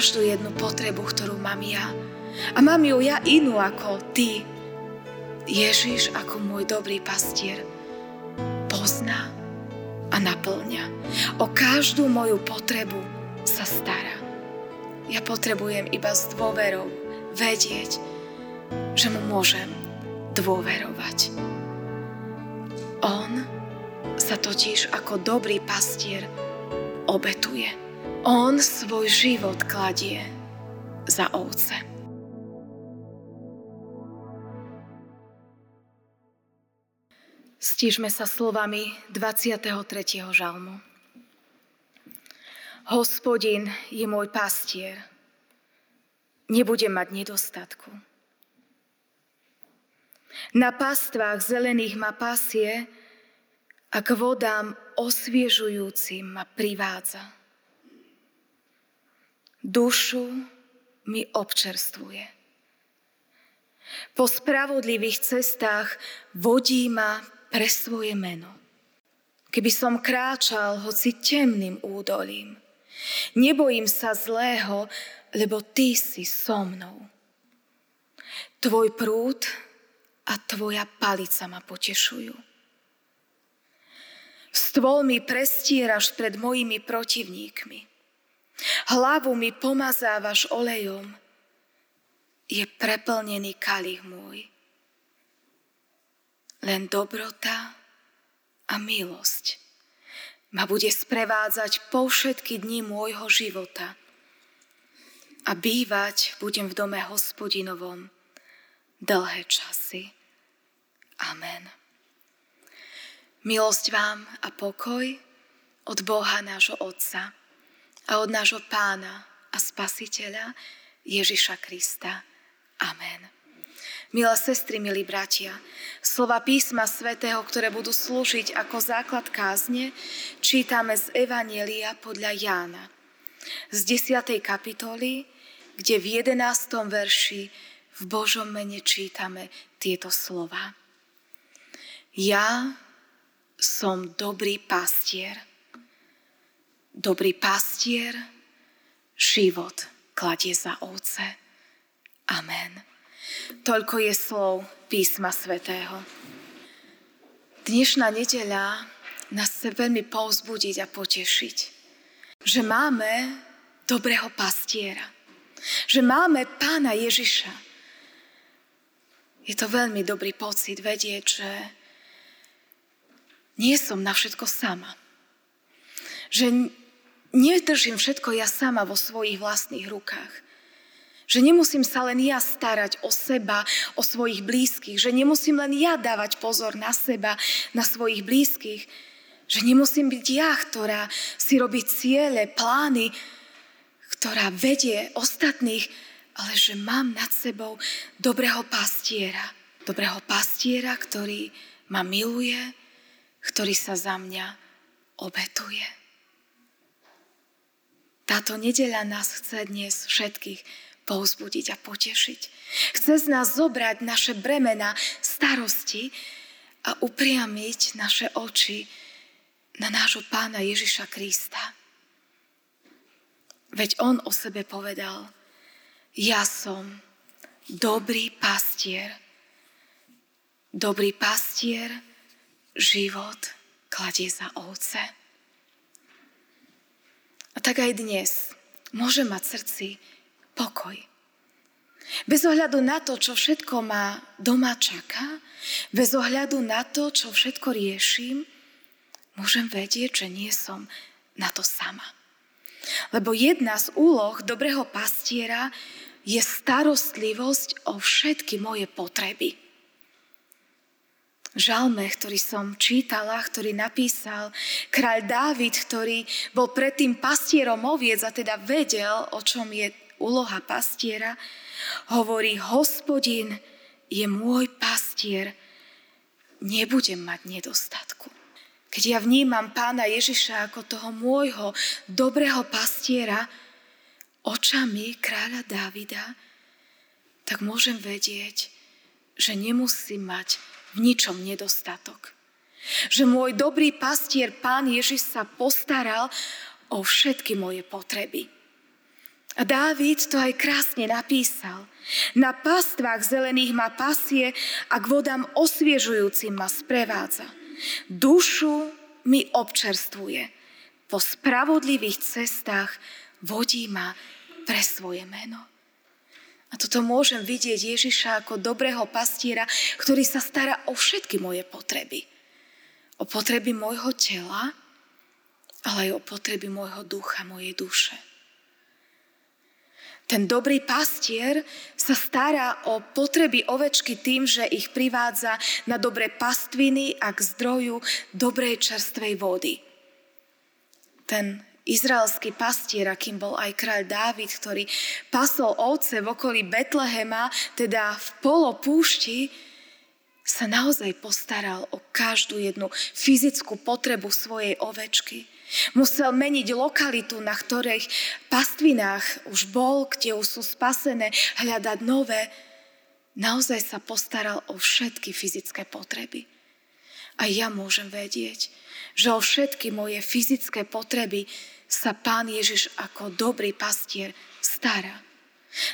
každú jednu potrebu, ktorú mám ja. A mám ju ja inú ako ty. Ježiš ako môj dobrý pastier pozná a naplňa. O každú moju potrebu sa stará. Ja potrebujem iba s dôverou vedieť, že mu môžem dôverovať. On sa totiž ako dobrý pastier obetuje. On svoj život kladie za ovce. Stížme sa slovami 23. žalmu. Hospodin je môj pastier. Nebudem mať nedostatku. Na pastvách zelených ma pasie a k vodám osviežujúcim ma privádza. Dušu mi občerstvuje. Po spravodlivých cestách vodí ma pre svoje meno. Keby som kráčal hoci temným údolím, nebojím sa zlého, lebo ty si so mnou. Tvoj prúd a tvoja palica ma potešujú. Stôl mi prestieraš pred mojimi protivníkmi. Hlavu mi pomazávaš olejom. Je preplnený kalich môj len dobrota a milosť ma bude sprevádzať po všetky dni môjho života. A bývať budem v dome hospodinovom dlhé časy. Amen. Milosť vám a pokoj od Boha nášho Otca a od nášho Pána a Spasiteľa Ježiša Krista. Amen. Milé sestry, milí bratia, slova písma svätého, ktoré budú slúžiť ako základ kázne, čítame z Evanielia podľa Jána. Z 10. kapitoly, kde v 11. verši v Božom mene čítame tieto slova. Ja som dobrý pastier. Dobrý pastier život kladie za ovce. Amen. Toľko je slov písma svätého. Dnešná nedeľa nás chce veľmi povzbudiť a potešiť, že máme dobrého pastiera, že máme pána Ježiša. Je to veľmi dobrý pocit vedieť, že nie som na všetko sama. Že nedržím všetko ja sama vo svojich vlastných rukách že nemusím sa len ja starať o seba, o svojich blízkych, že nemusím len ja dávať pozor na seba, na svojich blízkych, že nemusím byť ja, ktorá si robí ciele, plány, ktorá vedie ostatných, ale že mám nad sebou dobrého pastiera. Dobrého pastiera, ktorý ma miluje, ktorý sa za mňa obetuje. Táto nedeľa nás chce dnes všetkých povzbudiť a potešiť. Chce z nás zobrať naše bremena starosti a upriamiť naše oči na nášho pána Ježiša Krista. Veď on o sebe povedal, ja som dobrý pastier. Dobrý pastier život kladie za ovce. A tak aj dnes môže mať srdci pokoj. Bez ohľadu na to, čo všetko ma doma čaká, bez ohľadu na to, čo všetko riešim, môžem vedieť, že nie som na to sama. Lebo jedna z úloh dobrého pastiera je starostlivosť o všetky moje potreby. Žalme, ktorý som čítala, ktorý napísal kráľ Dávid, ktorý bol predtým pastierom oviec a teda vedel, o čom je úloha pastiera, hovorí, hospodin je môj pastier, nebudem mať nedostatku. Keď ja vnímam pána Ježiša ako toho môjho dobrého pastiera, očami kráľa Dávida, tak môžem vedieť, že nemusím mať v ničom nedostatok. Že môj dobrý pastier, pán Ježiš, sa postaral o všetky moje potreby. A Dávid to aj krásne napísal. Na pastvách zelených ma pasie a k vodám osviežujúcim ma sprevádza. Dušu mi občerstvuje. Po spravodlivých cestách vodí ma pre svoje meno. A toto môžem vidieť Ježiša ako dobrého pastiera, ktorý sa stará o všetky moje potreby. O potreby môjho tela, ale aj o potreby môjho ducha, mojej duše. Ten dobrý pastier sa stará o potreby ovečky tým, že ich privádza na dobré pastviny a k zdroju dobrej čerstvej vody. Ten izraelský pastier, akým bol aj kráľ Dávid, ktorý pasol ovce v okolí Betlehema, teda v polopúšti, sa naozaj postaral o každú jednu fyzickú potrebu svojej ovečky. Musel meniť lokalitu, na ktorých pastvinách už bol, kde už sú spasené, hľadať nové. Naozaj sa postaral o všetky fyzické potreby. A ja môžem vedieť, že o všetky moje fyzické potreby sa Pán Ježiš ako dobrý pastier stará.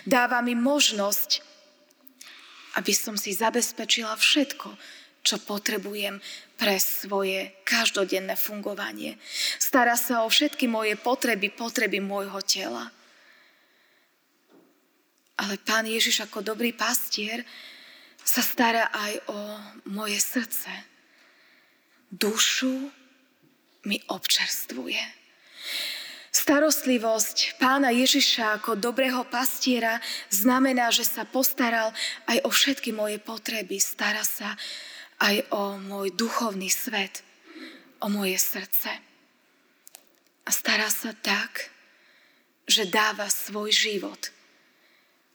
Dáva mi možnosť, aby som si zabezpečila všetko, čo potrebujem pre svoje každodenné fungovanie. Stará sa o všetky moje potreby, potreby môjho tela. Ale Pán Ježiš ako dobrý pastier sa stará aj o moje srdce. Dušu mi občerstvuje. Starostlivosť pána Ježiša ako dobrého pastiera znamená, že sa postaral aj o všetky moje potreby. Stará sa aj o môj duchovný svet, o moje srdce. A stará sa tak, že dáva svoj život,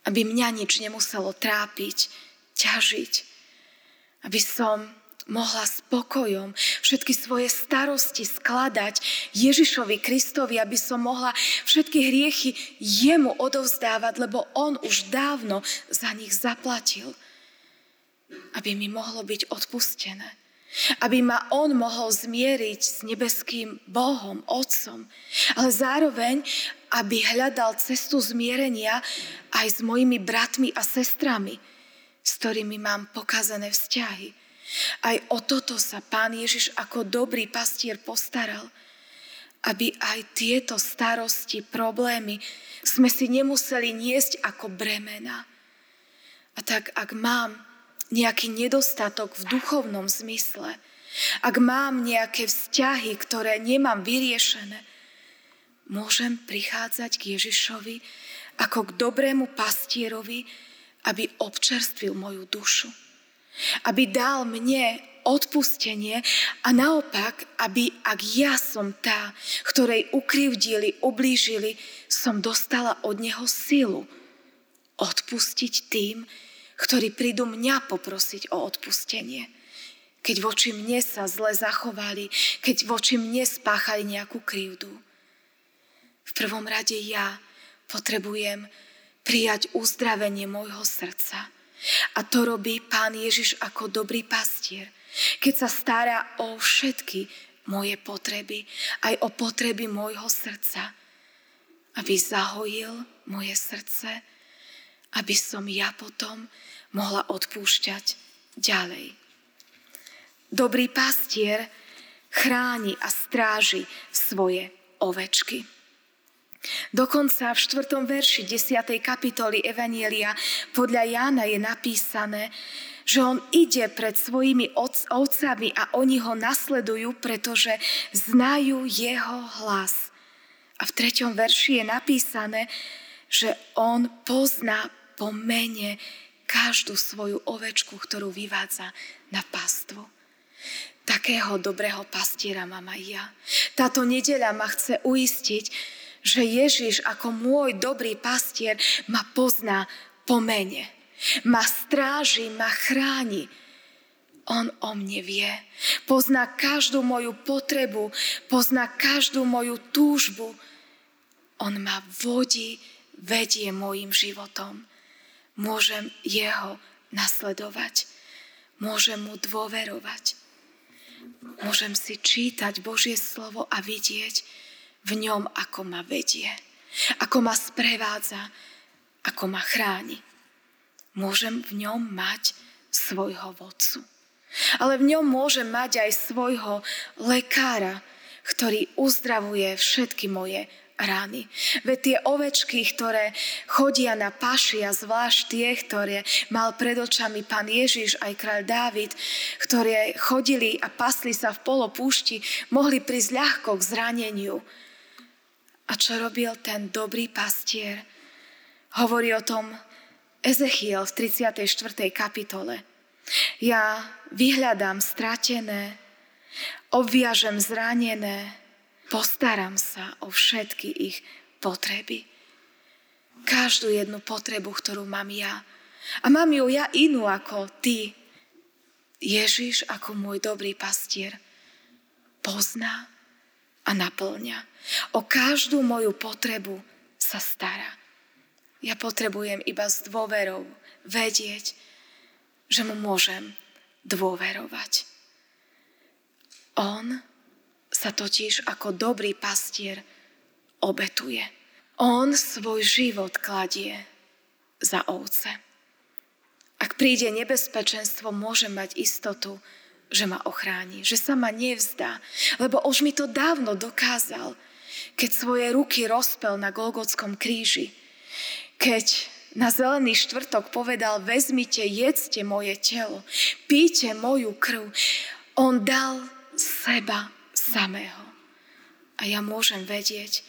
aby mňa nič nemuselo trápiť, ťažiť, aby som mohla spokojom všetky svoje starosti skladať Ježišovi Kristovi, aby som mohla všetky hriechy jemu odovzdávať, lebo on už dávno za nich zaplatil aby mi mohlo byť odpustené. Aby ma On mohol zmieriť s nebeským Bohom, Otcom. Ale zároveň, aby hľadal cestu zmierenia aj s mojimi bratmi a sestrami, s ktorými mám pokazané vzťahy. Aj o toto sa Pán Ježiš ako dobrý pastier postaral, aby aj tieto starosti, problémy sme si nemuseli niesť ako bremena. A tak ak mám nejaký nedostatok v duchovnom zmysle, ak mám nejaké vzťahy, ktoré nemám vyriešené, môžem prichádzať k Ježišovi ako k dobrému pastierovi, aby občerstvil moju dušu. Aby dal mne odpustenie a naopak, aby ak ja som tá, ktorej ukrivdili, ublížili, som dostala od neho silu odpustiť tým, ktorí prídu mňa poprosiť o odpustenie. Keď voči mne sa zle zachovali, keď voči mne spáchali nejakú krivdu. V prvom rade ja potrebujem prijať uzdravenie môjho srdca. A to robí Pán Ježiš ako dobrý pastier, keď sa stará o všetky moje potreby, aj o potreby môjho srdca, aby zahojil moje srdce, aby som ja potom mohla odpúšťať ďalej. Dobrý pastier chráni a stráži svoje ovečky. Dokonca v 4. verši 10. kapitoly Evanielia podľa Jána je napísané, že on ide pred svojimi ovcami a oni ho nasledujú, pretože znajú jeho hlas. A v 3. verši je napísané, že on pozná po mene každú svoju ovečku, ktorú vyvádza na pastvu. Takého dobrého pastiera mám aj ja. Táto nedeľa ma chce uistiť, že Ježiš ako môj dobrý pastier ma pozná po mene. Ma stráži, ma chráni. On o mne vie. Pozná každú moju potrebu, pozná každú moju túžbu. On ma vodí, vedie môjim životom môžem jeho nasledovať. Môžem mu dôverovať. Môžem si čítať Božie slovo a vidieť v ňom, ako ma vedie. ako ma sprevádza, ako ma chráni. Môžem v ňom mať svojho vodcu. Ale v ňom môžem mať aj svojho lekára, ktorý uzdravuje všetky moje rány. Veď tie ovečky, ktoré chodia na paši a zvlášť tie, ktoré mal pred očami pán Ježiš aj kráľ Dávid, ktoré chodili a pasli sa v polopúšti, mohli prísť ľahko k zraneniu. A čo robil ten dobrý pastier? Hovorí o tom Ezechiel v 34. kapitole. Ja vyhľadám stratené, obviažem zranené, Postaram sa o všetky ich potreby. Každú jednu potrebu, ktorú mám ja. A mám ju ja inú ako ty. Ježiš ako môj dobrý pastier pozná a naplňa. O každú moju potrebu sa stará. Ja potrebujem iba s dôverou vedieť, že mu môžem dôverovať. On sa totiž ako dobrý pastier obetuje. On svoj život kladie za ovce. Ak príde nebezpečenstvo, môže mať istotu, že ma ochráni, že sa ma nevzdá, lebo už mi to dávno dokázal, keď svoje ruky rozpel na Golgotskom kríži, keď na zelený štvrtok povedal, vezmite, jedzte moje telo, píte moju krv. On dal seba samého. A ja môžem vedieť,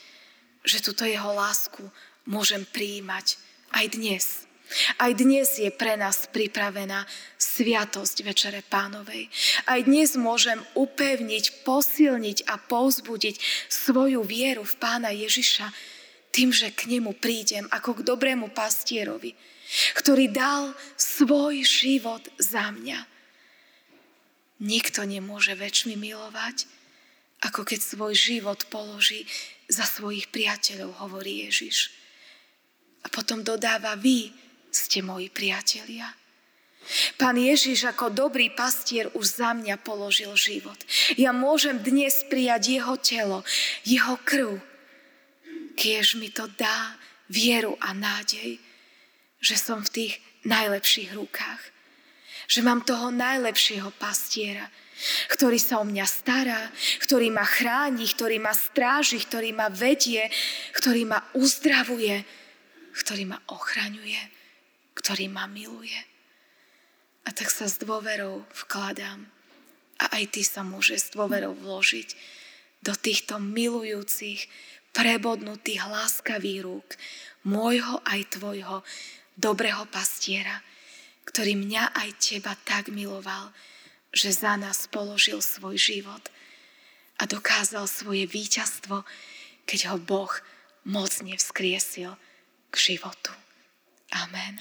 že túto jeho lásku môžem prijímať aj dnes. Aj dnes je pre nás pripravená sviatosť Večere Pánovej. Aj dnes môžem upevniť, posilniť a povzbudiť svoju vieru v Pána Ježiša tým, že k nemu prídem ako k dobrému pastierovi, ktorý dal svoj život za mňa. Nikto nemôže väčšmi milovať, ako keď svoj život položí za svojich priateľov, hovorí Ježiš. A potom dodáva, vy ste moji priatelia. Pán Ježiš ako dobrý pastier už za mňa položil život. Ja môžem dnes prijať jeho telo, jeho krv, kiež mi to dá vieru a nádej, že som v tých najlepších rukách. Že mám toho najlepšieho pastiera, ktorý sa o mňa stará, ktorý ma chráni, ktorý ma stráži, ktorý ma vedie, ktorý ma uzdravuje, ktorý ma ochraňuje, ktorý ma miluje. A tak sa s dôverou vkladám. A aj ty sa môžeš s dôverou vložiť do týchto milujúcich, prebodnutých, láskavých rúk môjho aj tvojho dobrého pastiera, ktorý mňa aj teba tak miloval, že za nás položil svoj život a dokázal svoje víťazstvo, keď ho Boh mocne vzkriesil k životu. Amen.